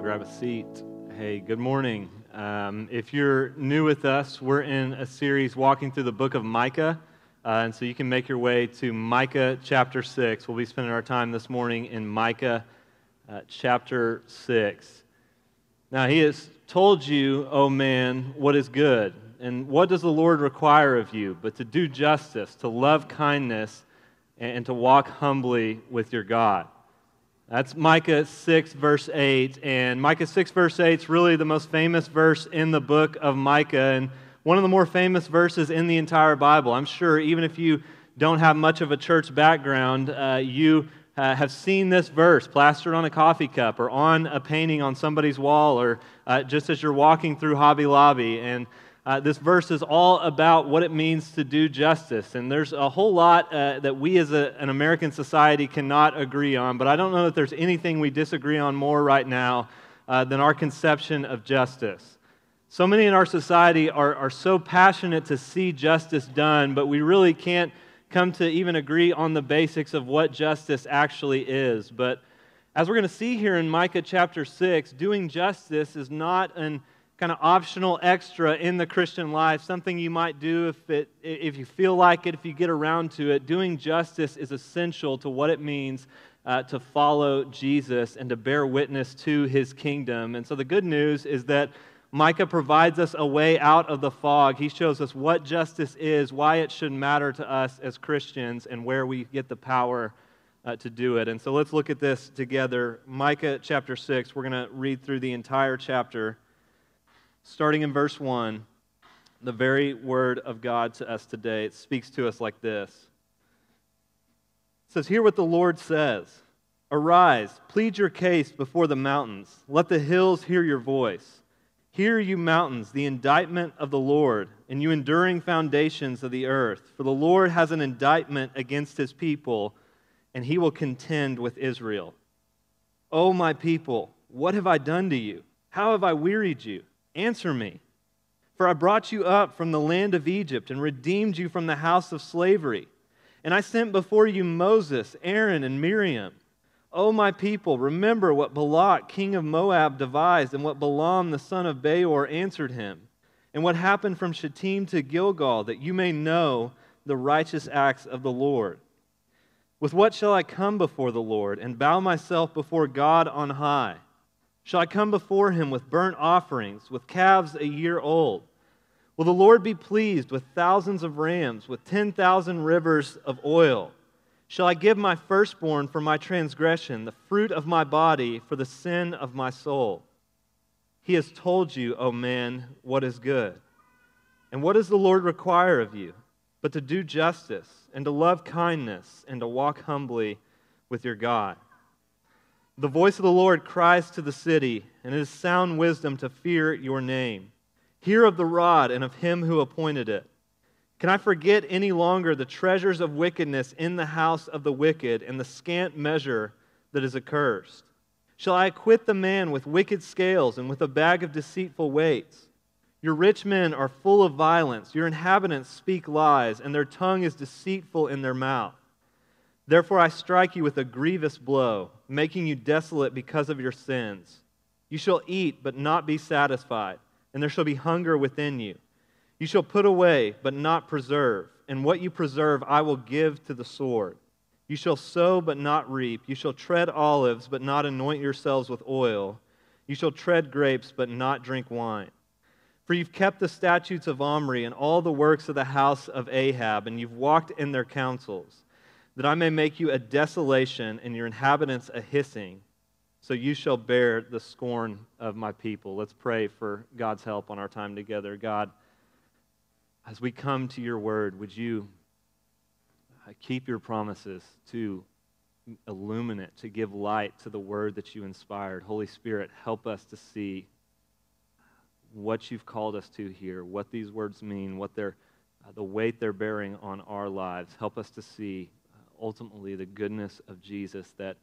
grab a seat. Hey, good morning. Um, if you're new with us, we're in a series walking through the book of Micah. Uh, and so you can make your way to Micah chapter 6. We'll be spending our time this morning in Micah uh, chapter 6. Now, he has told you, oh man, what is good. And what does the Lord require of you? But to do justice, to love kindness, and to walk humbly with your God. That's Micah 6, verse 8. And Micah 6, verse 8 is really the most famous verse in the book of Micah and one of the more famous verses in the entire Bible. I'm sure even if you don't have much of a church background, uh, you uh, have seen this verse plastered on a coffee cup or on a painting on somebody's wall or uh, just as you're walking through Hobby Lobby. And uh, this verse is all about what it means to do justice. And there's a whole lot uh, that we as a, an American society cannot agree on, but I don't know that there's anything we disagree on more right now uh, than our conception of justice. So many in our society are, are so passionate to see justice done, but we really can't come to even agree on the basics of what justice actually is. But as we're going to see here in Micah chapter 6, doing justice is not an kind of optional extra in the Christian life, something you might do if, it, if you feel like it, if you get around to it. Doing justice is essential to what it means uh, to follow Jesus and to bear witness to his kingdom. And so the good news is that Micah provides us a way out of the fog. He shows us what justice is, why it should matter to us as Christians, and where we get the power uh, to do it. And so let's look at this together. Micah chapter 6, we're going to read through the entire chapter starting in verse 1, the very word of God to us today. It speaks to us like this It says, Hear what the Lord says Arise, plead your case before the mountains, let the hills hear your voice. Hear, you mountains, the indictment of the Lord, and you enduring foundations of the earth. For the Lord has an indictment against his people, and he will contend with Israel. O my people, what have I done to you? How have I wearied you? Answer me. For I brought you up from the land of Egypt and redeemed you from the house of slavery. And I sent before you Moses, Aaron, and Miriam. O my people, remember what Balak, king of Moab, devised, and what Balaam, the son of Beor, answered him, and what happened from Shittim to Gilgal, that you may know the righteous acts of the Lord. With what shall I come before the Lord and bow myself before God on high? Shall I come before him with burnt offerings, with calves a year old? Will the Lord be pleased with thousands of rams, with 10,000 rivers of oil? Shall I give my firstborn for my transgression, the fruit of my body for the sin of my soul? He has told you, O oh man, what is good. And what does the Lord require of you? But to do justice, and to love kindness, and to walk humbly with your God. The voice of the Lord cries to the city, and it is sound wisdom to fear your name. Hear of the rod and of him who appointed it. Can I forget any longer the treasures of wickedness in the house of the wicked and the scant measure that is accursed? Shall I acquit the man with wicked scales and with a bag of deceitful weights? Your rich men are full of violence, your inhabitants speak lies, and their tongue is deceitful in their mouth. Therefore, I strike you with a grievous blow, making you desolate because of your sins. You shall eat, but not be satisfied, and there shall be hunger within you. You shall put away, but not preserve, and what you preserve I will give to the sword. You shall sow, but not reap. You shall tread olives, but not anoint yourselves with oil. You shall tread grapes, but not drink wine. For you've kept the statutes of Omri and all the works of the house of Ahab, and you've walked in their counsels that I may make you a desolation and your inhabitants a hissing, so you shall bear the scorn of my people. Let's pray for God's help on our time together. God, as we come to your word, would you uh, keep your promises to illumine it, to give light to the word that you inspired? Holy Spirit, help us to see what you've called us to here, what these words mean, what they're, uh, the weight they're bearing on our lives. Help us to see ultimately the goodness of Jesus that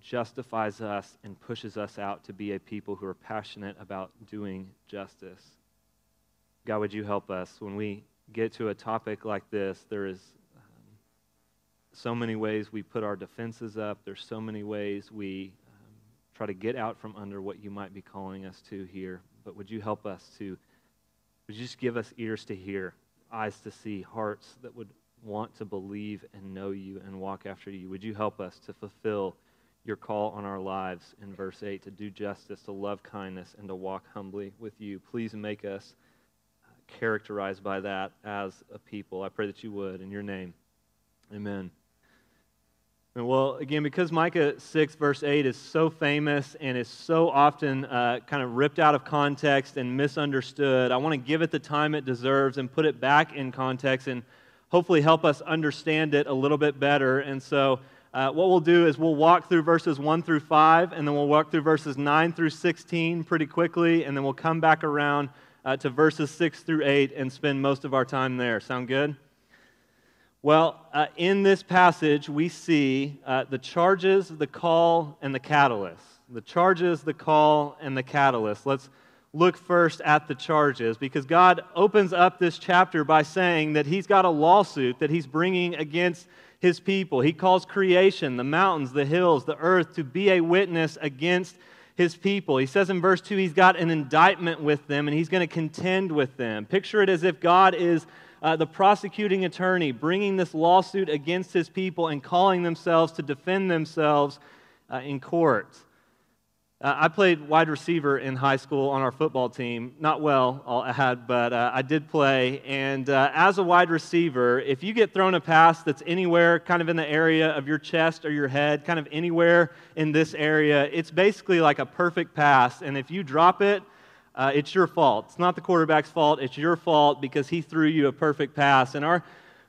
justifies us and pushes us out to be a people who are passionate about doing justice. God, would you help us when we get to a topic like this? There is um, so many ways we put our defenses up, there's so many ways we um, try to get out from under what you might be calling us to here. But would you help us to, would you just give us ears to hear, eyes to see, hearts that would want to believe and know you and walk after you? Would you help us to fulfill your call on our lives in verse 8 to do justice, to love kindness, and to walk humbly with you? Please make us characterized by that as a people. I pray that you would in your name. Amen. Well, again, because Micah 6, verse 8 is so famous and is so often uh, kind of ripped out of context and misunderstood, I want to give it the time it deserves and put it back in context and hopefully help us understand it a little bit better. And so, uh, what we'll do is we'll walk through verses 1 through 5, and then we'll walk through verses 9 through 16 pretty quickly, and then we'll come back around uh, to verses 6 through 8 and spend most of our time there. Sound good? Well, uh, in this passage, we see uh, the charges, the call, and the catalyst. The charges, the call, and the catalyst. Let's look first at the charges because God opens up this chapter by saying that He's got a lawsuit that He's bringing against His people. He calls creation, the mountains, the hills, the earth, to be a witness against His people. He says in verse 2 He's got an indictment with them and He's going to contend with them. Picture it as if God is uh, the prosecuting attorney bringing this lawsuit against his people and calling themselves to defend themselves uh, in court. Uh, I played wide receiver in high school on our football team. Not well, I'll add, but uh, I did play. And uh, as a wide receiver, if you get thrown a pass that's anywhere kind of in the area of your chest or your head, kind of anywhere in this area, it's basically like a perfect pass. And if you drop it, uh, it's your fault. It's not the quarterback's fault. It's your fault because he threw you a perfect pass. And our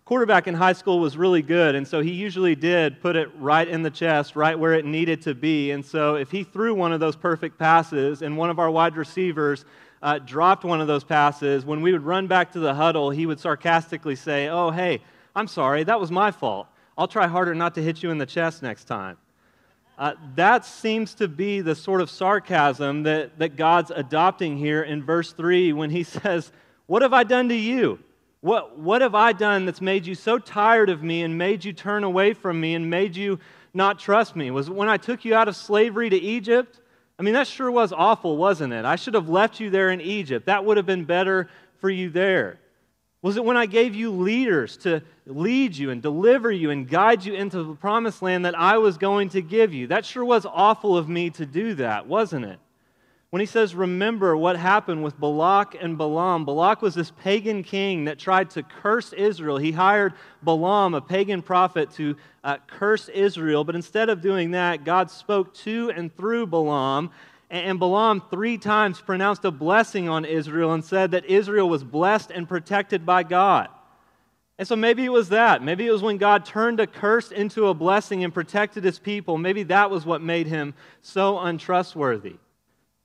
quarterback in high school was really good, and so he usually did put it right in the chest, right where it needed to be. And so if he threw one of those perfect passes and one of our wide receivers uh, dropped one of those passes, when we would run back to the huddle, he would sarcastically say, Oh, hey, I'm sorry, that was my fault. I'll try harder not to hit you in the chest next time. Uh, that seems to be the sort of sarcasm that, that God's adopting here in verse 3 when he says, What have I done to you? What, what have I done that's made you so tired of me and made you turn away from me and made you not trust me? Was it when I took you out of slavery to Egypt? I mean, that sure was awful, wasn't it? I should have left you there in Egypt. That would have been better for you there. Was it when I gave you leaders to lead you and deliver you and guide you into the promised land that I was going to give you? That sure was awful of me to do that, wasn't it? When he says, remember what happened with Balak and Balaam, Balak was this pagan king that tried to curse Israel. He hired Balaam, a pagan prophet, to uh, curse Israel, but instead of doing that, God spoke to and through Balaam and Balaam three times pronounced a blessing on Israel and said that Israel was blessed and protected by God. And so maybe it was that. Maybe it was when God turned a curse into a blessing and protected his people. Maybe that was what made him so untrustworthy.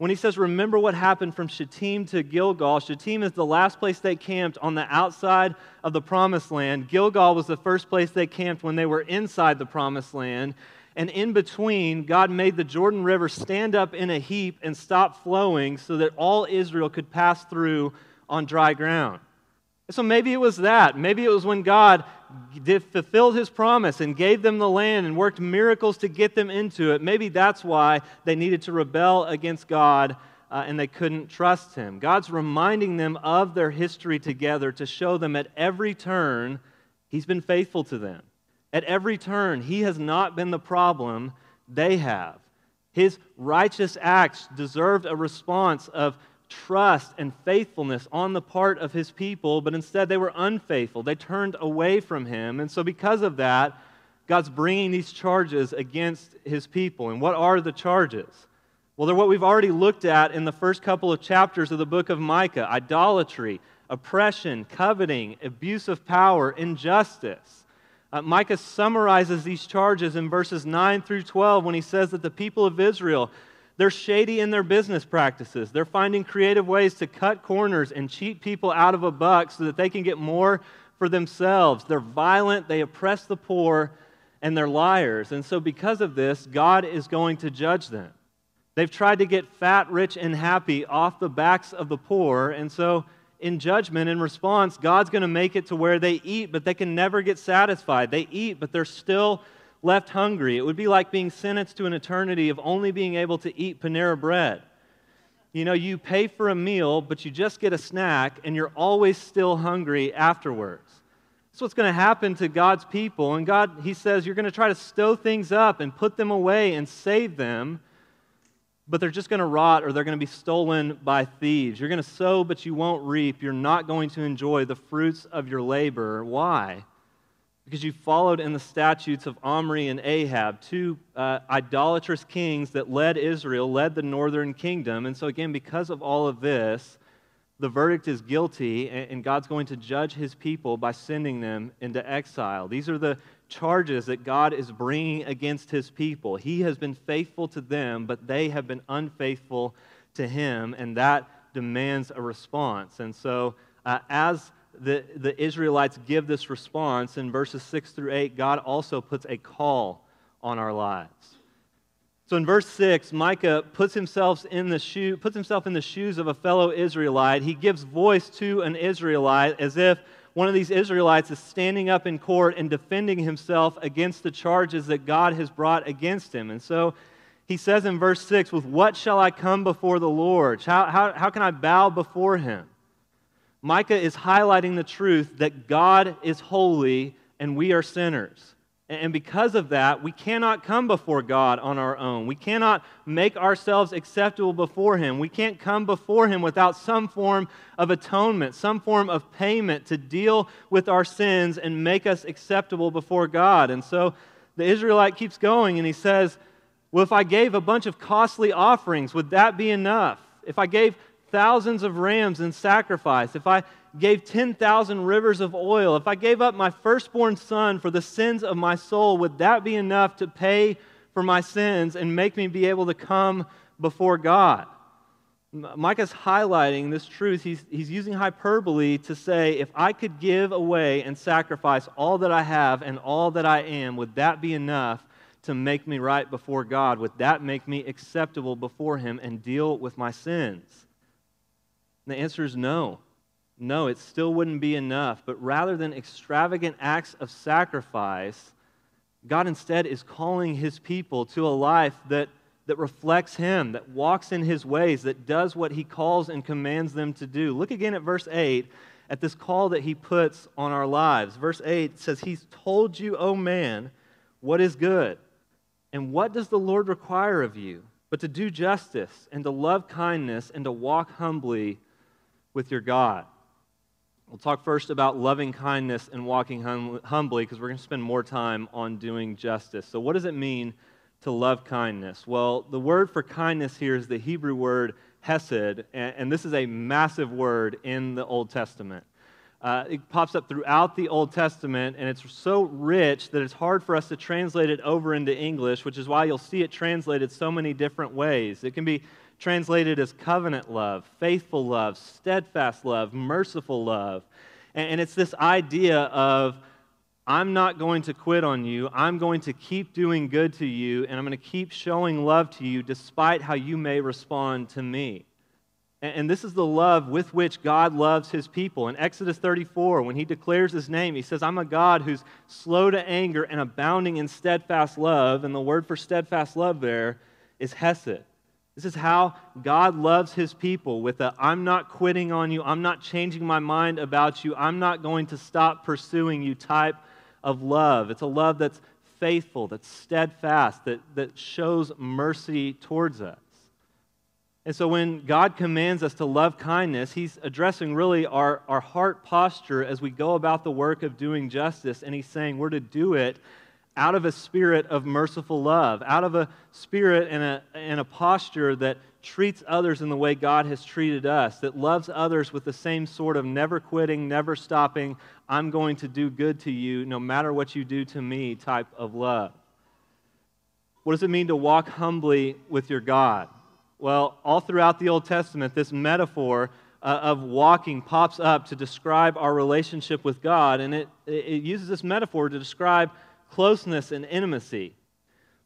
When he says, Remember what happened from Shittim to Gilgal, Shittim is the last place they camped on the outside of the promised land. Gilgal was the first place they camped when they were inside the promised land. And in between, God made the Jordan River stand up in a heap and stop flowing so that all Israel could pass through on dry ground. So maybe it was that. Maybe it was when God did, fulfilled his promise and gave them the land and worked miracles to get them into it. Maybe that's why they needed to rebel against God uh, and they couldn't trust him. God's reminding them of their history together to show them at every turn he's been faithful to them. At every turn, he has not been the problem, they have. His righteous acts deserved a response of trust and faithfulness on the part of his people, but instead they were unfaithful. They turned away from him. And so, because of that, God's bringing these charges against his people. And what are the charges? Well, they're what we've already looked at in the first couple of chapters of the book of Micah idolatry, oppression, coveting, abuse of power, injustice. Uh, Micah summarizes these charges in verses 9 through 12 when he says that the people of Israel, they're shady in their business practices. They're finding creative ways to cut corners and cheat people out of a buck so that they can get more for themselves. They're violent, they oppress the poor, and they're liars. And so, because of this, God is going to judge them. They've tried to get fat, rich, and happy off the backs of the poor, and so in judgment, in response, God's going to make it to where they eat, but they can never get satisfied. They eat, but they're still left hungry. It would be like being sentenced to an eternity of only being able to eat Panera bread. You know, you pay for a meal, but you just get a snack, and you're always still hungry afterwards. That's what's going to happen to God's people. And God, He says, you're going to try to stow things up and put them away and save them, but they're just going to rot or they're going to be stolen by thieves. You're going to sow, but you won't reap. You're not going to enjoy the fruits of your labor. Why? Because you followed in the statutes of Omri and Ahab, two uh, idolatrous kings that led Israel, led the northern kingdom. And so, again, because of all of this, the verdict is guilty, and God's going to judge his people by sending them into exile. These are the charges that God is bringing against his people. He has been faithful to them, but they have been unfaithful to him, and that demands a response. And so, uh, as the, the Israelites give this response, in verses 6 through 8, God also puts a call on our lives. So in verse 6, Micah puts himself in the shoe, puts himself in the shoes of a fellow Israelite. He gives voice to an Israelite as if one of these Israelites is standing up in court and defending himself against the charges that God has brought against him. And so he says in verse 6, With what shall I come before the Lord? How, how, how can I bow before him? Micah is highlighting the truth that God is holy and we are sinners. And because of that, we cannot come before God on our own. We cannot make ourselves acceptable before Him. We can't come before Him without some form of atonement, some form of payment to deal with our sins and make us acceptable before God. And so the Israelite keeps going and he says, Well, if I gave a bunch of costly offerings, would that be enough? If I gave thousands of rams in sacrifice, if I gave 10,000 rivers of oil, if I gave up my firstborn son for the sins of my soul, would that be enough to pay for my sins and make me be able to come before God? Micah's highlighting this truth. He's, he's using hyperbole to say, if I could give away and sacrifice all that I have and all that I am, would that be enough to make me right before God? Would that make me acceptable before Him and deal with my sins? And the answer is no. No, it still wouldn't be enough. But rather than extravagant acts of sacrifice, God instead is calling his people to a life that, that reflects him, that walks in his ways, that does what he calls and commands them to do. Look again at verse 8, at this call that he puts on our lives. Verse 8 says, He's told you, O man, what is good. And what does the Lord require of you? But to do justice and to love kindness and to walk humbly with your God. We'll talk first about loving kindness and walking hum- humbly because we're going to spend more time on doing justice. So, what does it mean to love kindness? Well, the word for kindness here is the Hebrew word hesed, and, and this is a massive word in the Old Testament. Uh, it pops up throughout the Old Testament, and it's so rich that it's hard for us to translate it over into English, which is why you'll see it translated so many different ways. It can be translated as covenant love, faithful love, steadfast love, merciful love. And, it's this idea of, I'm not going to quit on you. I'm going to keep doing good to you, and I'm going to keep showing love to you despite how you may respond to me. And this is the love with which God loves his people. In Exodus 34, when he declares his name, he says, I'm a God who's slow to anger and abounding in steadfast love. And the word for steadfast love there is hesed. This is how God loves his people with a I'm not quitting on you, I'm not changing my mind about you, I'm not going to stop pursuing you type of love. It's a love that's faithful, that's steadfast, that, that shows mercy towards us. And so when God commands us to love kindness, he's addressing really our, our heart posture as we go about the work of doing justice. And he's saying we're to do it out of a spirit of merciful love, out of a spirit and a, and a posture that treats others in the way God has treated us, that loves others with the same sort of never quitting, never stopping, I'm going to do good to you no matter what you do to me type of love. What does it mean to walk humbly with your God? Well, all throughout the Old Testament, this metaphor uh, of walking pops up to describe our relationship with God, and it, it uses this metaphor to describe closeness and intimacy.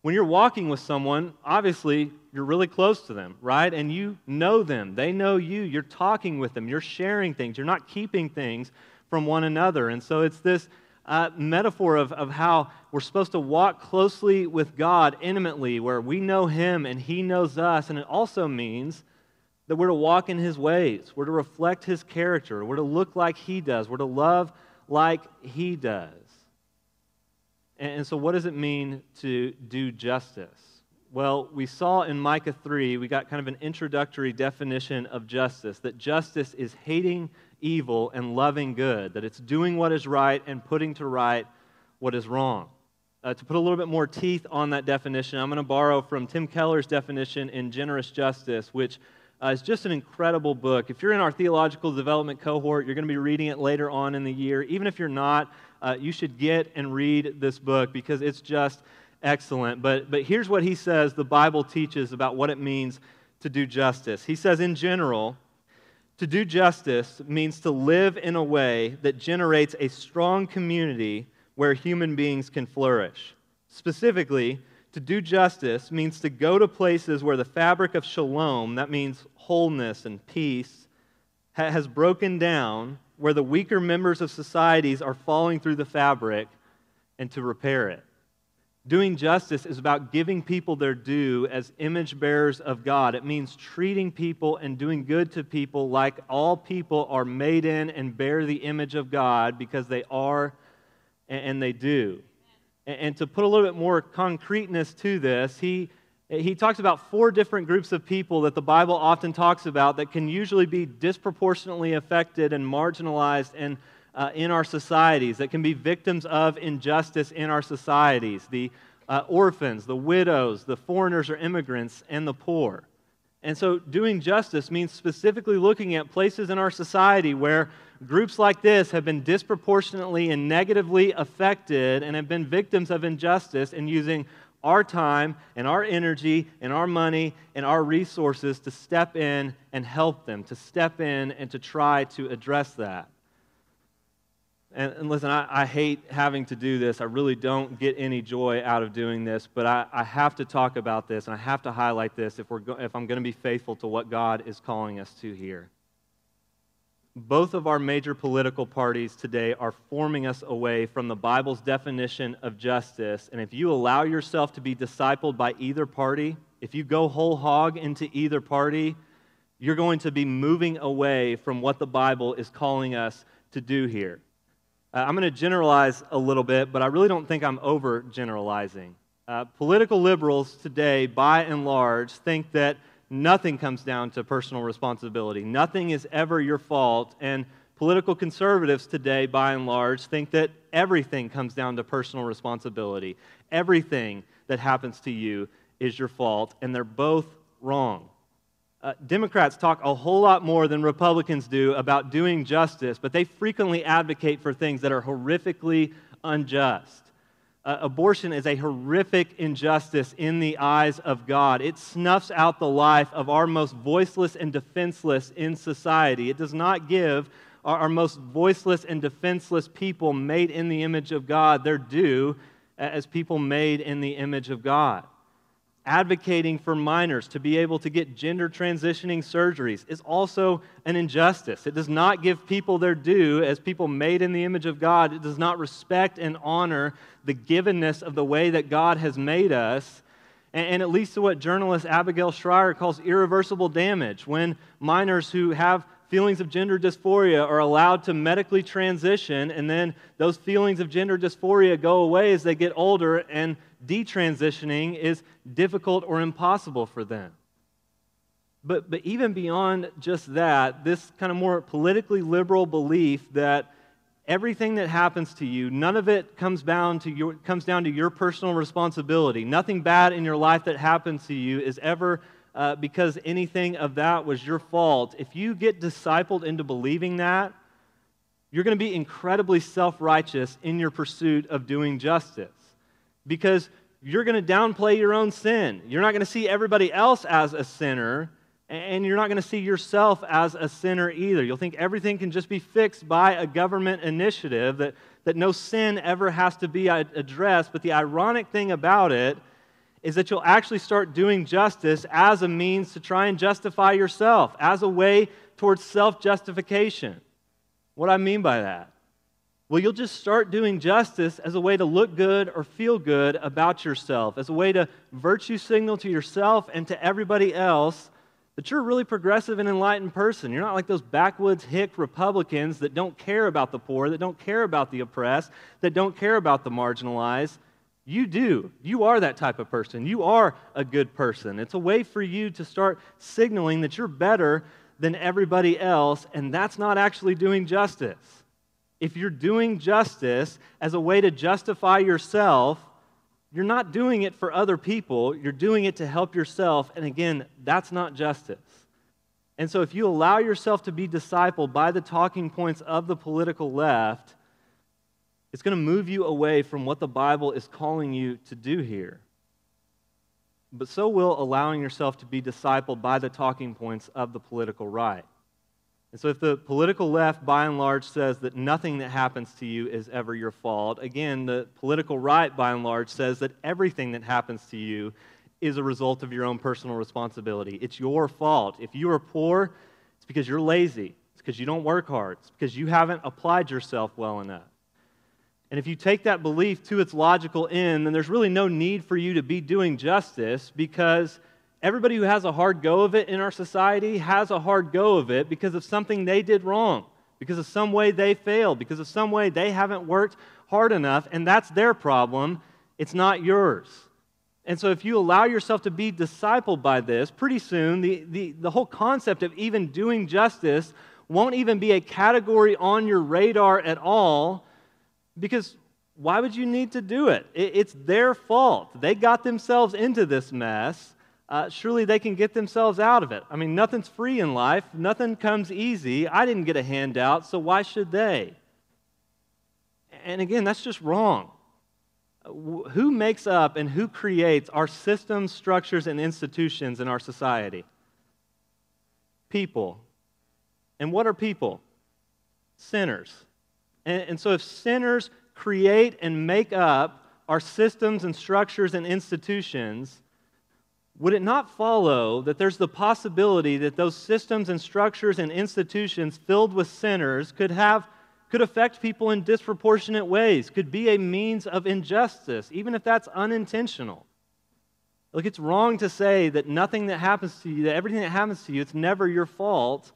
When you're walking with someone, obviously you're really close to them, right? And you know them. They know you. You're talking with them. You're sharing things. You're not keeping things from one another. And so it's this uh, metaphor of, of how we're supposed to walk closely with God intimately, where we know Him and He knows us. And it also means that we're to walk in His ways, we're to reflect His character, we're to look like He does, we're to love like He does. And, so, what does it mean to do justice? Well, we saw in Micah 3, we got kind of an introductory definition of justice that justice is hating evil and loving good, that it's doing what is right and putting to right what is wrong. Uh, to put a little bit more teeth on that definition, I'm going to borrow from Tim Keller's definition in Generous Justice, which uh, is just an incredible book. If you're in our theological development cohort, you're going to be reading it later on in the year. Even if you're not, uh, you should get and read this book because it's just excellent. But, but here's what he says the Bible teaches about what it means to do justice. He says, in general, to do justice means to live in a way that generates a strong community where human beings can flourish. Specifically, to do justice means to go to places where the fabric of shalom, that means wholeness and peace, has broken down, where the weaker members of societies are falling through the fabric, and to repair it. Doing justice is about giving people their due as image bearers of God. It means treating people and doing good to people like all people are made in and bear the image of God because they are and they do. And to put a little bit more concreteness to this, he, he talks about four different groups of people that the Bible often talks about that can usually be disproportionately affected and marginalized and uh, in our societies, that can be victims of injustice in our societies the uh, orphans, the widows, the foreigners or immigrants, and the poor. And so, doing justice means specifically looking at places in our society where groups like this have been disproportionately and negatively affected and have been victims of injustice and using our time and our energy and our money and our resources to step in and help them, to step in and to try to address that. And, and listen, I, I, hate having to do this. I really don't get any joy out of doing this, but I, I have to talk about this and I have to highlight this if, we're go- if I'm going to be faithful to what God is calling us to here. Both of our major political parties today are forming us away from the Bible's definition of justice. And if you allow yourself to be discipled by either party, if you go whole hog into either party, you're going to be moving away from what the Bible is calling us to do here. Uh, I'm going to generalize a little bit, but I really don't think I'm over generalizing. Uh, political liberals today, by and large, think that nothing comes down to personal responsibility. Nothing is ever your fault. And political conservatives today, by and large, think that everything comes down to personal responsibility. Everything that happens to you is your fault, and they're both wrong. Uh, Democrats talk a whole lot more than Republicans do about doing justice, but they frequently advocate for things that are horrifically unjust. Uh, abortion is a horrific injustice in the eyes of God. It snuffs out the life of our most voiceless and defenseless in society. It does not give our, our most voiceless and defenseless people made in the image of God their due as people made in the image of God advocating for minors to be able to get gender transitioning surgeries is also an injustice. It does not give people their due as people made in the image of God. It does not respect and honor the givenness of the way that God has made us. And, it leads to what journalist Abigail Shrier calls irreversible damage when minors who have feelings of gender dysphoria are allowed to medically transition, and then those feelings of gender dysphoria go away as they get older, and detransitioning is difficult or impossible for them. But, but even beyond just that, this kind of more politically liberal belief that everything that happens to you, none of it comes down to your, comes down to your personal responsibility. Nothing bad in your life that happens to you is ever uh, because anything of that was your fault. If you get discipled into believing that, you're going to be incredibly self righteous in your pursuit of doing justice because you're going to downplay your own sin. You're not going to see everybody else as a sinner, and you're not going to see yourself as a sinner either. You'll think everything can just be fixed by a government initiative, that, that no sin ever has to be addressed. But the ironic thing about it is that you'll actually start doing justice as a means to try and justify yourself, as a way towards self justification. What I mean by that? well, you'll just start doing justice as a way to look good or feel good about yourself, as a way to virtue signal to yourself and to everybody else that you're a really progressive and enlightened person. You're not like those backwoods hick Republicans that don't care about the poor, that don't care about the oppressed, that don't care about the marginalized. You do. You are that type of person. You are a good person. It's a way for you to start signaling that you're better than everybody else, and that's not actually doing justice. If you're doing justice as a way to justify yourself, you're not doing it for other people, you're doing it to help yourself. And again, that's not justice. And so, if you allow yourself to be discipled by the talking points of the political left, it's going to move you away from what the Bible is calling you to do here. But so will allowing yourself to be discipled by the talking points of the political right. And so, if the political left, by and large, says that nothing that happens to you is ever your fault, again, the political right, by and large, says that everything that happens to you is a result of your own personal responsibility. It's your fault. If you are poor, it's because you're lazy, it's because you don't work hard, it's because you haven't applied yourself well enough. And if you take that belief to its logical end, then there's really no need for you to be doing justice because Everybody who has a hard go of it in our society has a hard go of it because of something they did wrong, because of some way they failed, because of some way they haven't worked hard enough, and that's their problem. It's not yours. And so, if you allow yourself to be discipled by this, pretty soon the, the, the whole concept of even doing justice won't even be a category on your radar at all because why would you need to do it? it it's their fault. They got themselves into this mess uh, surely they can get themselves out of it. I mean, nothing's free in life, nothing comes easy. I didn't get a handout, so why should they? And again, that's just wrong. Who makes up and who creates our systems, structures, and institutions in our society? People. And what are people? Sinners. And, and so if sinners create and make up our systems and structures and institutions, would it not follow that there's the possibility that those systems and structures and institutions filled with sinners could have could affect people in disproportionate ways, could be a means of injustice, even if that's unintentional. Look, it's wrong to say that nothing that happens to you, that everything that happens to you, it's never your fault.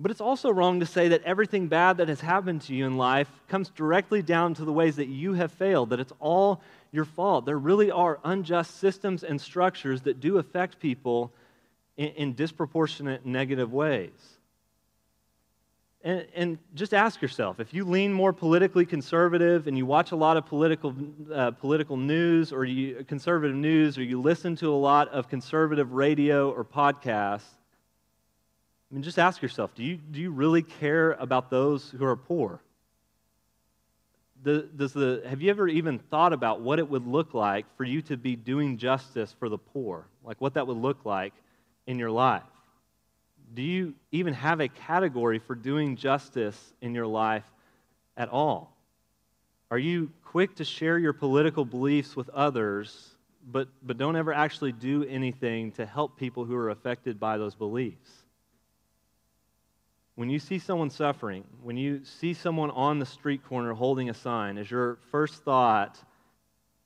But it's also wrong to say that everything bad that has happened to you in life comes directly down to the ways that you have failed, that it's all your fault. There really are unjust systems and structures that do affect people in, in disproportionate negative ways. And, and, just ask yourself if you lean more politically conservative and you watch a lot of political, uh, political news or you, conservative news or you listen to a lot of conservative radio or podcasts, I mean, just ask yourself do you, do you really care about those who are poor? does the, have you ever even thought about what it would look like for you to be doing justice for the poor? Like what that would look like in your life? Do you even have a category for doing justice in your life at all? Are you quick to share your political beliefs with others, but, but don't ever actually do anything to help people who are affected by those beliefs? When you see someone suffering, when you see someone on the street corner holding a sign, is your first thought,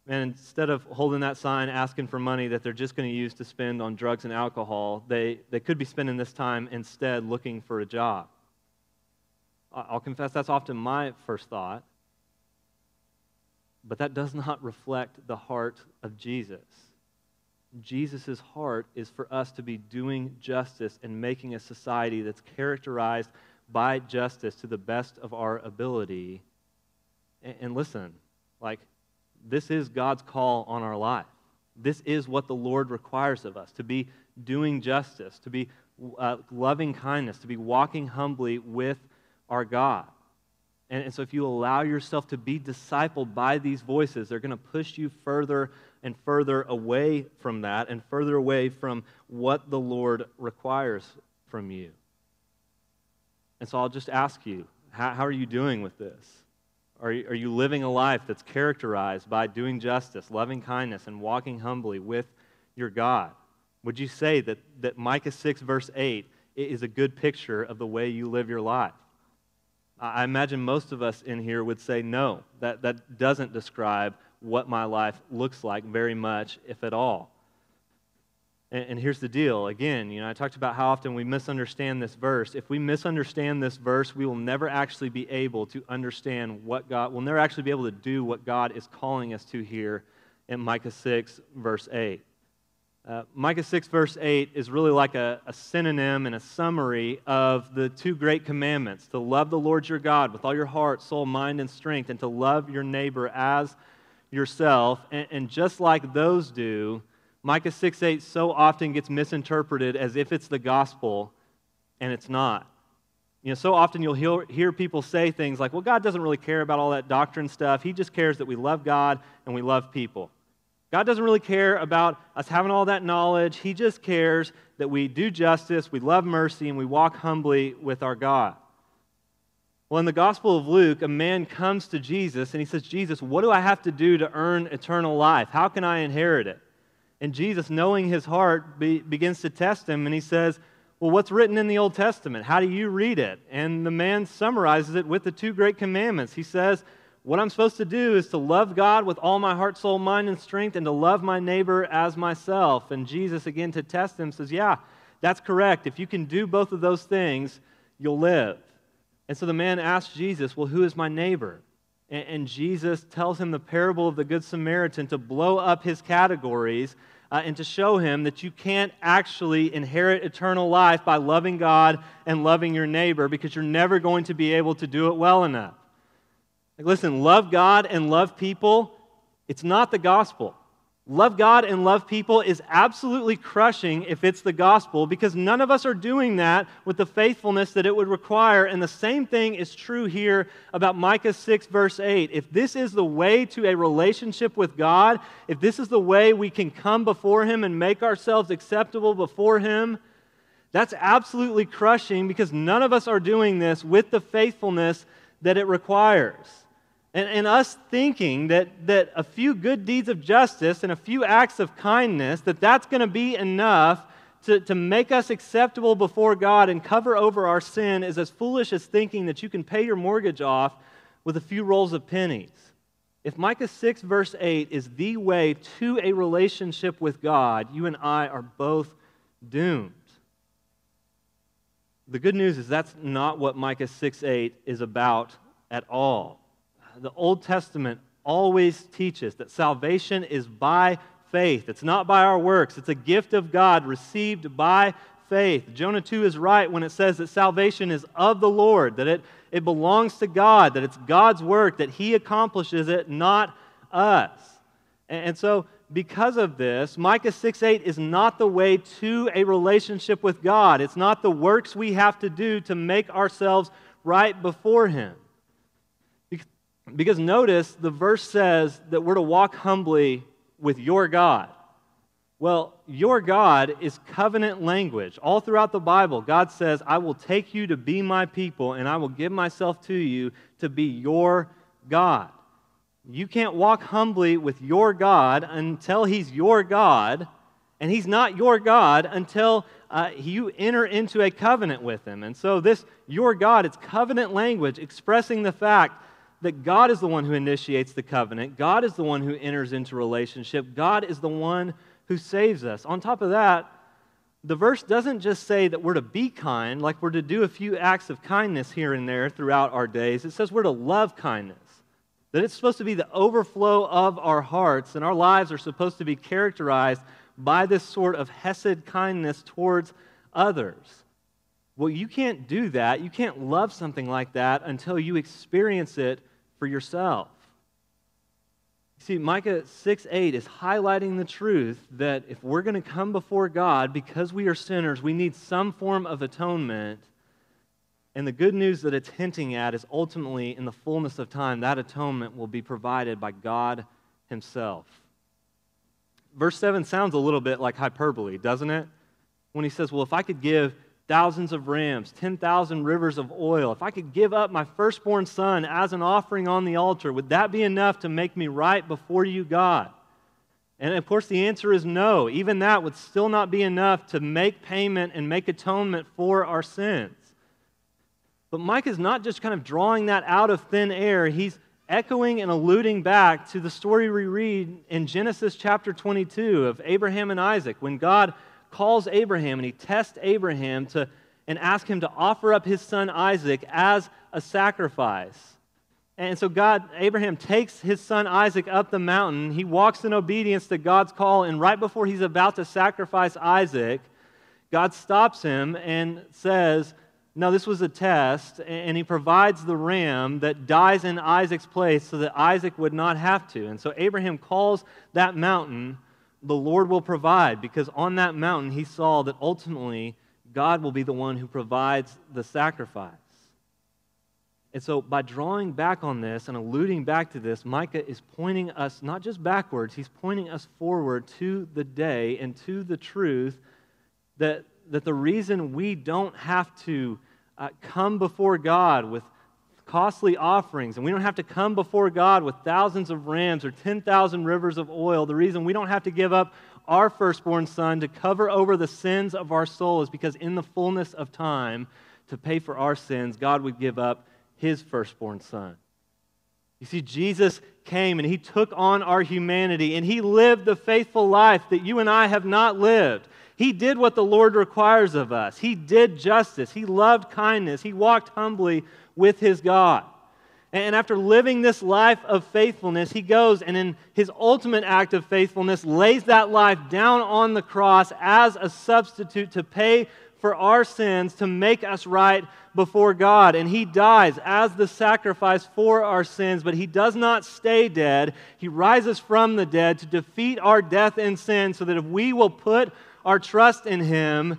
and instead of holding that sign asking for money that they're just going to use to spend on drugs and alcohol, they, they could be spending this time instead looking for a job. I'll confess that's often my first thought, but that does not reflect the heart of Jesus. Jesus' heart is for us to be doing justice and making a society that's characterized by justice to the best of our ability. And, and listen, like, this is God's call on our life. This is what the Lord requires of us to be doing justice, to be uh, loving kindness, to be walking humbly with our God. And, and so, if you allow yourself to be discipled by these voices, they're going to push you further and further away from that and further away from what the Lord requires from you. And so I'll just ask you how, how are you doing with this? Are you, are you living a life that's characterized by doing justice, loving kindness, and walking humbly with your God? Would you say that, that Micah 6, verse 8, is a good picture of the way you live your life? I imagine most of us in here would say no, that, that doesn't describe what my life looks like very much, if at all. And, and here's the deal again, you know, I talked about how often we misunderstand this verse. If we misunderstand this verse, we will never actually be able to understand what God, we'll never actually be able to do what God is calling us to here in Micah 6, verse 8. Uh, Micah 6, verse 8 is really like a, a, synonym and a summary of the two great commandments to love the Lord your God with all your heart, soul, mind, and strength, and to love your neighbor as yourself. And, and just like those do, Micah 6, 8 so often gets misinterpreted as if it's the gospel, and it's not. You know, so often you'll hear, hear people say things like, well, God doesn't really care about all that doctrine stuff. He just cares that we love God and we love people. God doesn't really care about us having all that knowledge. He just cares that we do justice, we love mercy, and we walk humbly with our God. Well, in the Gospel of Luke, a man comes to Jesus and he says, Jesus, what do I have to do to earn eternal life? How can I inherit it? And Jesus, knowing his heart, be, begins to test him and he says, Well, what's written in the Old Testament? How do you read it? And the man summarizes it with the two great commandments. He says, what I'm supposed to do is to love God with all my heart, soul, mind, and strength, and to love my neighbor as myself. And Jesus, again, to test him, says, Yeah, that's correct. If you can do both of those things, you'll live. And so the man asks Jesus, Well, who is my neighbor? And, and Jesus tells him the parable of the Good Samaritan to blow up his categories uh, and to show him that you can't actually inherit eternal life by loving God and loving your neighbor because you're never going to be able to do it well enough. Like, listen, love God and love people, it's not the gospel. Love God and love people is absolutely crushing if it's the gospel because none of us are doing that with the faithfulness that it would require. And the same thing is true here about Micah 6, verse 8. If this is the way to a relationship with God, if this is the way we can come before Him and make ourselves acceptable before Him, that's absolutely crushing because none of us are doing this with the faithfulness that it requires. And, and us thinking that, that a few good deeds of justice and a few acts of kindness, that that's going to be enough to, to make us acceptable before God and cover over our sin is as foolish as thinking that you can pay your mortgage off with a few rolls of pennies. If Micah 6, verse 8, is the way to a relationship with God, you and I are both doomed. The good news is that's not what Micah 6, 8 is about at all the Old Testament always teaches that salvation is by faith. It's not by our works, it's a gift of God received by faith. Jonah 2 is right when it says that salvation is of the Lord, that it, it belongs to God, that it's God's work, that He accomplishes it, not us. And, and so, because of this, Micah 6 8 is not the way to a relationship with God. It's not the works we have to do to make ourselves right before Him. Because notice the verse says that we're to walk humbly with your God. Well, your God is covenant language. All throughout the Bible, God says, I will take you to be my people and I will give myself to you to be your God. You can't walk humbly with your God until He's your God, and He's not your God until uh, you enter into a covenant with Him. And so, this, your God, it's covenant language expressing the fact that God is the one who initiates the covenant. God is the one who enters into relationship. God is the one who saves us. On top of that, the verse doesn't just say that we're to be kind, like we're to do a few acts of kindness here and there throughout our days. It says we're to love kindness, that it's supposed to be the overflow of our hearts, and our lives are supposed to be characterized by this sort of Hesed kindness towards others. Well, you can't do that. You can't love something like that until you experience it for yourself. See, Micah 6 8 is highlighting the truth that if we're going to come before God because we are sinners, we need some form of atonement. And the good news that it's hinting at is ultimately, in the fullness of time, that atonement will be provided by God Himself. Verse 7 sounds a little bit like hyperbole, doesn't it? When he says, Well, if I could give thousands of rams, 10,000 rivers of oil, if I could give up my firstborn son as an offering on the altar, would that be enough to make me right before you, God? And of course, the answer is no. Even that would still not be enough to make payment and make atonement for our sins. But Micah is not just kind of drawing that out of thin air. He's echoing and alluding back to the story we read in Genesis chapter 22 of Abraham and Isaac when God calls Abraham and he tests Abraham to, and asks him to offer up his son Isaac as a sacrifice. And so God, Abraham takes his son Isaac up the mountain. He walks in obedience to God's call, and right before he's about to sacrifice Isaac, God stops him and says, no, this was a test, and he provides the ram that dies in Isaac's place so that Isaac would not have to. And so Abraham calls that mountain, the Lord will provide, because on that mountain he saw that ultimately God will be the one who provides the sacrifice. And so, by drawing back on this and alluding back to this, Micah is pointing us not just backwards, he's pointing us forward to the day and to the truth that that the reason we don't have to uh, come before God with costly offerings and we don't have to come before God with thousands of rams or 10,000 rivers of oil, the reason we don't have to give up our firstborn son to cover over the sins of our soul is because in the fullness of time, to pay for our sins, God would give up his firstborn son. You see, Jesus came and he took on our humanity and he lived the faithful life that you and I have not lived. He did what the Lord requires of us. He did justice. He loved kindness. He walked humbly with his God. And after living this life of faithfulness, he goes and, in his ultimate act of faithfulness, lays that life down on the cross as a substitute to pay for our sins, to make us right before God. And he dies as the sacrifice for our sins, but he does not stay dead. He rises from the dead to defeat our death and sin so that if we will put our trust in Him,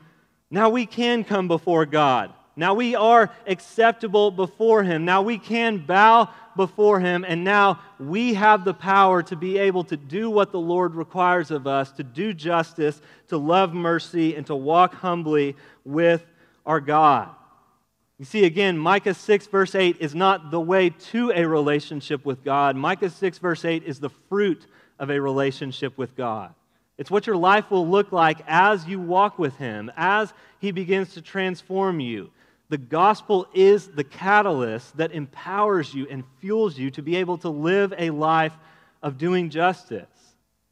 now we can come before God. Now we are acceptable before Him. Now we can bow before Him. And now we have the power to be able to do what the Lord requires of us to do justice, to love mercy, and to walk humbly with our God. You see, again, Micah 6, verse 8 is not the way to a relationship with God. Micah 6, verse 8 is the fruit of a relationship with God. It's what your life will look like as you walk with Him, as He begins to transform you. The gospel is the catalyst that empowers you and fuels you to be able to live a life of doing justice.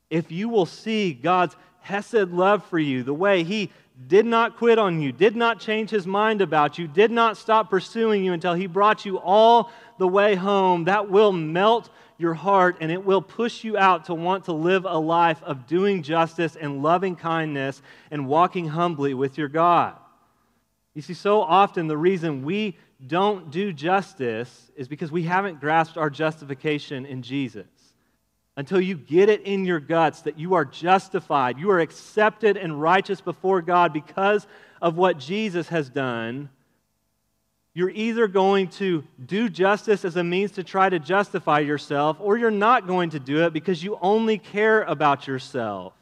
If you will see God's Hesed love for you, the way He did not quit on you, did not change His mind about you, did not stop pursuing you until He brought you all the way home, that will melt your heart and it will push you out to want to live a life of doing justice and loving kindness and walking humbly with your God. You see, so often the reason we don't do justice is because we haven't grasped our justification in Jesus. Until you get it in your guts that you are justified, you are accepted and righteous before God because of what Jesus has done you're either going to do justice as a means to try to justify yourself, or you're not going to do it because you only care about yourself.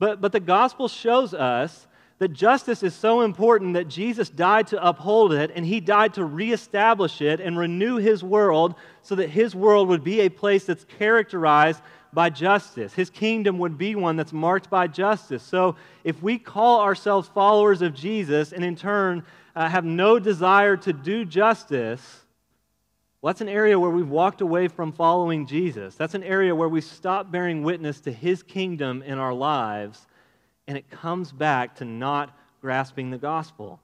But, but the gospel shows us that justice is so important that Jesus died to uphold it, and he died to reestablish it and renew his world so that his world would be a place that's characterized by justice. His kingdom would be one that's marked by justice. So if we call ourselves followers of Jesus and in turn uh, have no desire to do justice, well, that's an area where we've walked away from following Jesus. That's an area where we stop bearing witness to his kingdom in our lives, and it comes back to not grasping the gospel.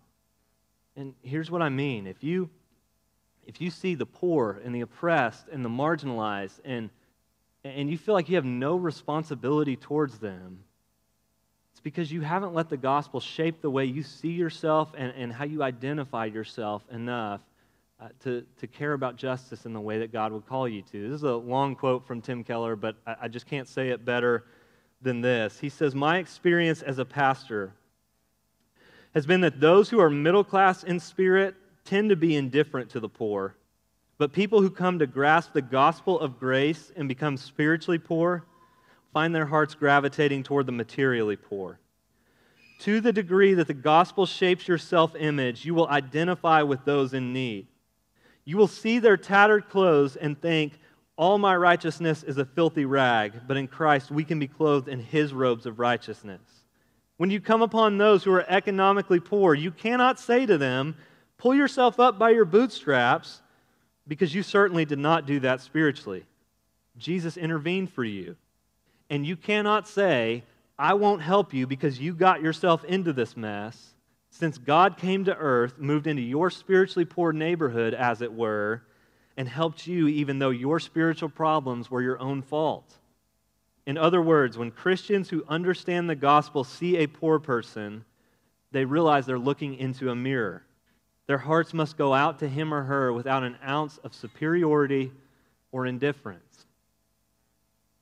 And here's what I mean. If you if you see the poor and the oppressed and the marginalized and and you feel like you have no responsibility towards them, because you haven't let the gospel shape the way you see yourself and, and how you identify yourself enough uh, to, to care about justice in the way that God would call you to. This is a long quote from Tim Keller, but I, I just can't say it better than this. He says, My experience as a pastor has been that those who are middle class in spirit tend to be indifferent to the poor. But people who come to grasp the gospel of grace and become spiritually poor find their hearts gravitating toward the materially poor. To the degree that the gospel shapes your self image, you will identify with those in need. You will see their tattered clothes and think, All my righteousness is a filthy rag, but in Christ we can be clothed in his robes of righteousness. When you come upon those who are economically poor, you cannot say to them, pull yourself up by your bootstraps because you certainly did not do that spiritually. Jesus intervened for you. And you cannot say, I won't help you because you got yourself into this mess. Since God came to earth, moved into your spiritually poor neighborhood, as it were, and helped you even though your spiritual problems were your own fault. In other words, when Christians who understand the gospel see a poor person, they realize they're looking into a mirror. Their hearts must go out to him or her without an ounce of superiority or indifference.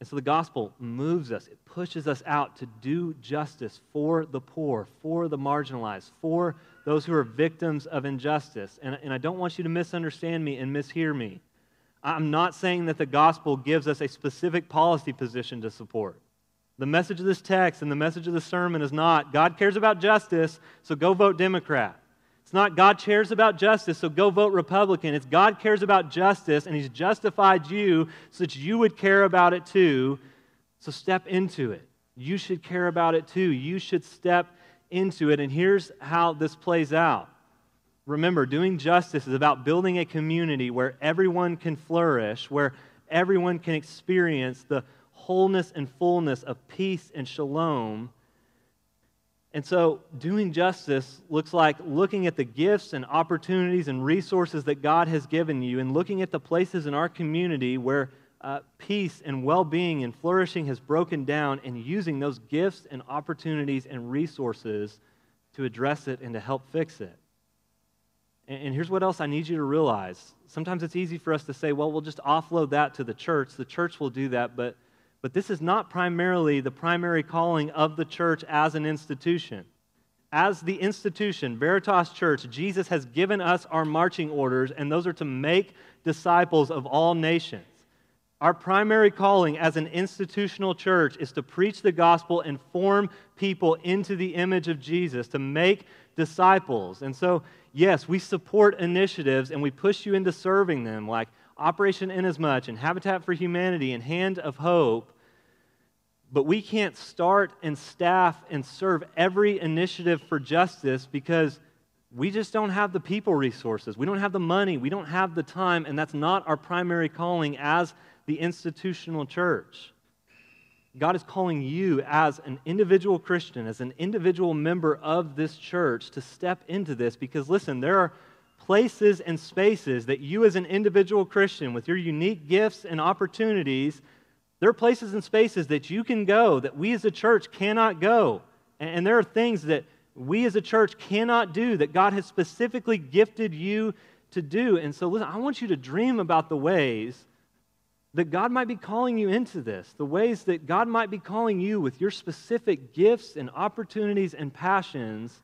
And so the gospel moves us, it pushes us out to do justice for the poor, for the marginalized, for those who are victims of injustice. And, and I don't want you to misunderstand me and mishear me. I'm not saying that the gospel gives us a specific policy position to support. The message of this text and the message of the sermon is not God cares about justice, so go vote Democrat. It's not God cares about justice, so go vote Republican. It's God cares about justice, and He's justified you so that you would care about it too. So step into it. You should care about it too. You should step into it. And here's how this plays out. Remember, doing justice is about building a community where everyone can flourish, where everyone can experience the wholeness and fullness of peace and shalom. And so, doing justice looks like looking at the gifts and opportunities and resources that God has given you and looking at the places in our community where uh, peace and well being and flourishing has broken down and using those gifts and opportunities and resources to address it and to help fix it. And, and here's what else I need you to realize. Sometimes it's easy for us to say, well, we'll just offload that to the church. The church will do that. But, but this is not primarily the primary calling of the church as an institution. As the institution, Veritas Church, Jesus has given us our marching orders, and those are to make disciples of all nations. Our primary calling as an institutional church is to preach the gospel and form people into the image of Jesus, to make disciples. And so, yes, we support initiatives and we push you into serving them, like Operation Inasmuch and Habitat for Humanity and Hand of Hope. But we can't start and staff and serve every initiative for justice because we just don't have the people resources. We don't have the money. We don't have the time. And that's not our primary calling as the institutional church. God is calling you as an individual Christian, as an individual member of this church, to step into this because, listen, there are places and spaces that you, as an individual Christian, with your unique gifts and opportunities, there are places and spaces that you can go that we as a church cannot go. And there are things that we as a church cannot do that God has specifically gifted you to do. And so, listen, I want you to dream about the ways that God might be calling you into this, the ways that God might be calling you with your specific gifts and opportunities and passions,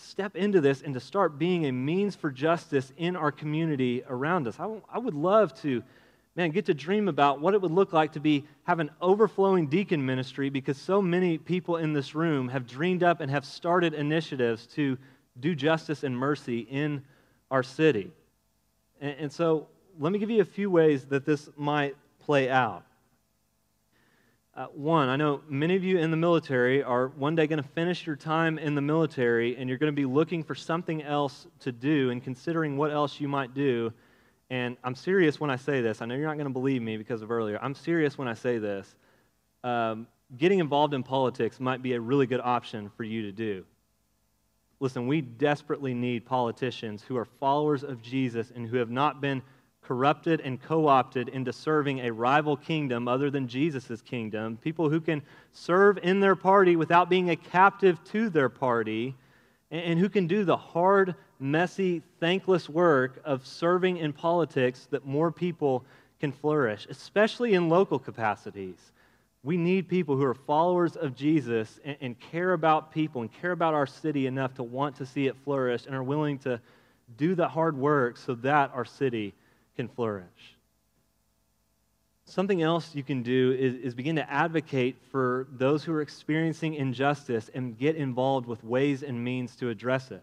step into this and to start being a means for justice in our community around us. I, I would love to, man, get to dream about what it would look like to be have an overflowing deacon ministry because so many people in this room have dreamed up and have started initiatives to do justice and mercy in our city. and, and so let me give you a few ways that this might play out. Uh, one, I know many of you in the military are one day going to finish your time in the military and you're going to be looking for something else to do and considering what else you might do. And I'm serious when I say this. I know you're not going to believe me because of earlier. I'm serious when I say this. Um, getting involved in politics might be a really good option for you to do. Listen, we desperately need politicians who are followers of Jesus and who have not been corrupted and co opted into serving a rival kingdom other than Jesus' kingdom, people who can serve in their party without being a captive to their party, and who can do the hard, messy, thankless work of serving in politics that more people can flourish, especially in local capacities. We need people who are followers of Jesus and, and, care about people and care about our city enough to want to see it flourish and are willing to do the hard work so that our city can flourish. Something else you can do is, is begin to advocate for those who are experiencing injustice and get involved with ways and means to address it.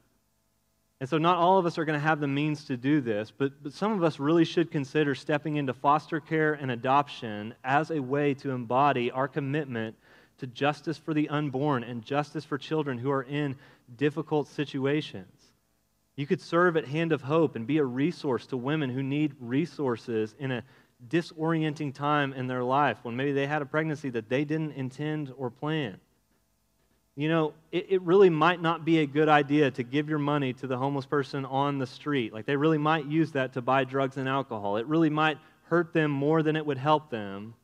And so, not all of us are going to have the means to do this, but, but some of us really should consider stepping into foster care and adoption as a way to embody our commitment to justice for the unborn and justice for children who are in difficult situations. You could serve at Hand of Hope and be a resource to women who need resources in a disorienting time in their life when maybe they had a pregnancy that they didn't intend or plan. You know, it, it, really might not be a good idea to give your money to the homeless person on the street. Like, they really might use that to buy drugs and alcohol. It really might hurt them more than it would help them.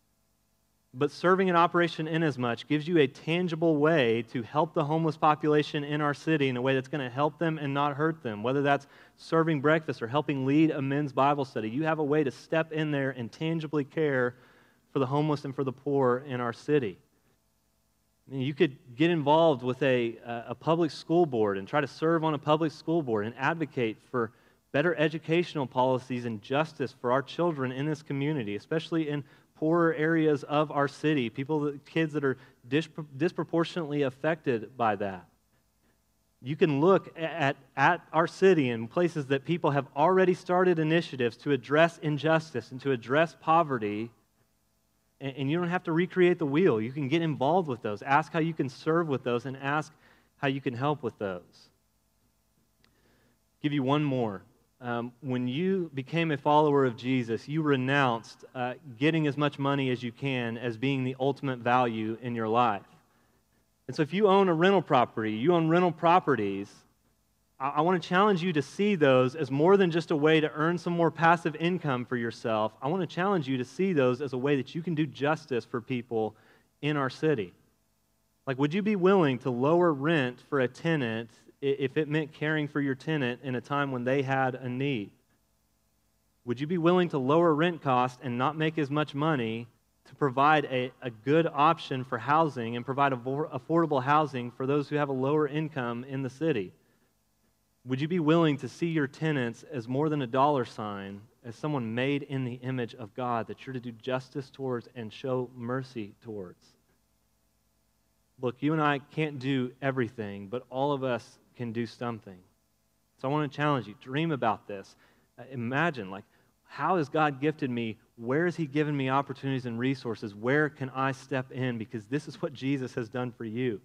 But serving in Operation Inasmuch gives you a tangible way to help the homeless population in our city in a way that's going to help them and not hurt them. Whether that's serving breakfast or helping lead a men's Bible study, you have a way to step in there and tangibly care for the homeless and for the poor in our city. You could get involved with a, uh, a public school board and try to serve on a public school board and advocate for better educational policies and justice for our children in this community, especially in poorer areas of our city, people, kids that are disproportionately affected by that. You can look at, at our city and places that people have already started initiatives to address injustice and to address poverty, and, and you don't have to recreate the wheel. You can get involved with those. Ask how you can serve with those, and ask how you can help with those. Give you one more um, when you became a follower of Jesus, you renounced uh, getting as much money as you can as being the ultimate value in your life. And so, if you own a rental property, you own rental properties, I, I want to challenge you to see those as more than just a way to earn some more passive income for yourself. I want to challenge you to see those as a way that you can do justice for people in our city. Like, would you be willing to lower rent for a tenant if it meant caring for your tenant in a time when they had a need? Would you be willing to lower rent costs and not make as much money to provide a, a good option for housing and provide affordable housing for those who have a lower income in the city? Would you be willing to see your tenants as more than a dollar sign, as someone made in the image of God that you're to do justice towards and show mercy towards? Look, you and I can't do everything, but all of us can do something. So I want to challenge you dream about this. Uh, imagine, like, how has God gifted me? Where has He given me opportunities and resources? Where can I step in? Because this is what Jesus has done for you.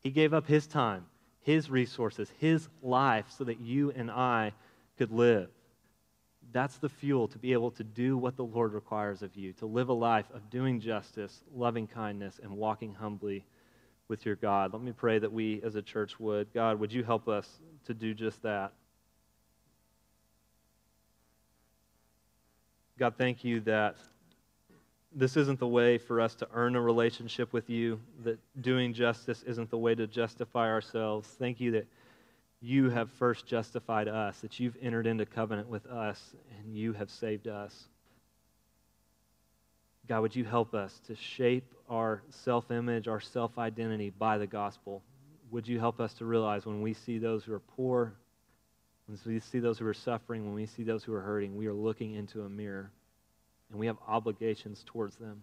He gave up His time, His resources, His life so that you and I could live. That's the fuel to be able to do what the Lord requires of you, to live a life of doing justice, loving kindness, and walking humbly with your God. Let me pray that we as a church would. God, would you help us to do just that? God, thank you that this isn't the way for us to earn a relationship with you, that doing justice isn't the way to justify ourselves. Thank you that you have first justified us, that you've entered into covenant with us, and you have saved us. God, would you help us to shape our self image, our self identity by the gospel? Would you help us to realize when we see those who are poor, when we see those who are suffering, when we see those who are hurting, we are looking into a mirror and we have obligations towards them?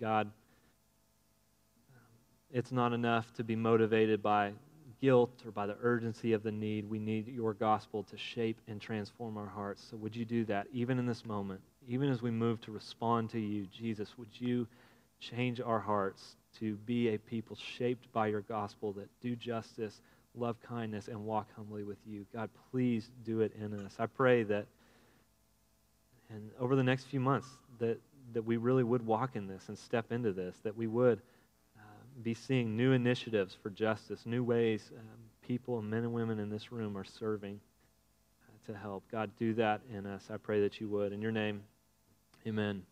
God, it's not enough to be motivated by guilt or by the urgency of the need. We need your gospel to shape and transform our hearts. So, would you do that even in this moment? Even as we move to respond to you, Jesus, would you change our hearts to be a people shaped by your gospel that do justice, love kindness, and walk humbly with you? God, please do it in us. I pray that and over the next few months that, that we really would walk in this and step into this, that we would uh, be seeing new initiatives for justice, new ways um, people men and women in this room are serving uh, to help. God, do that in us. I pray that you would. In your name, Amen.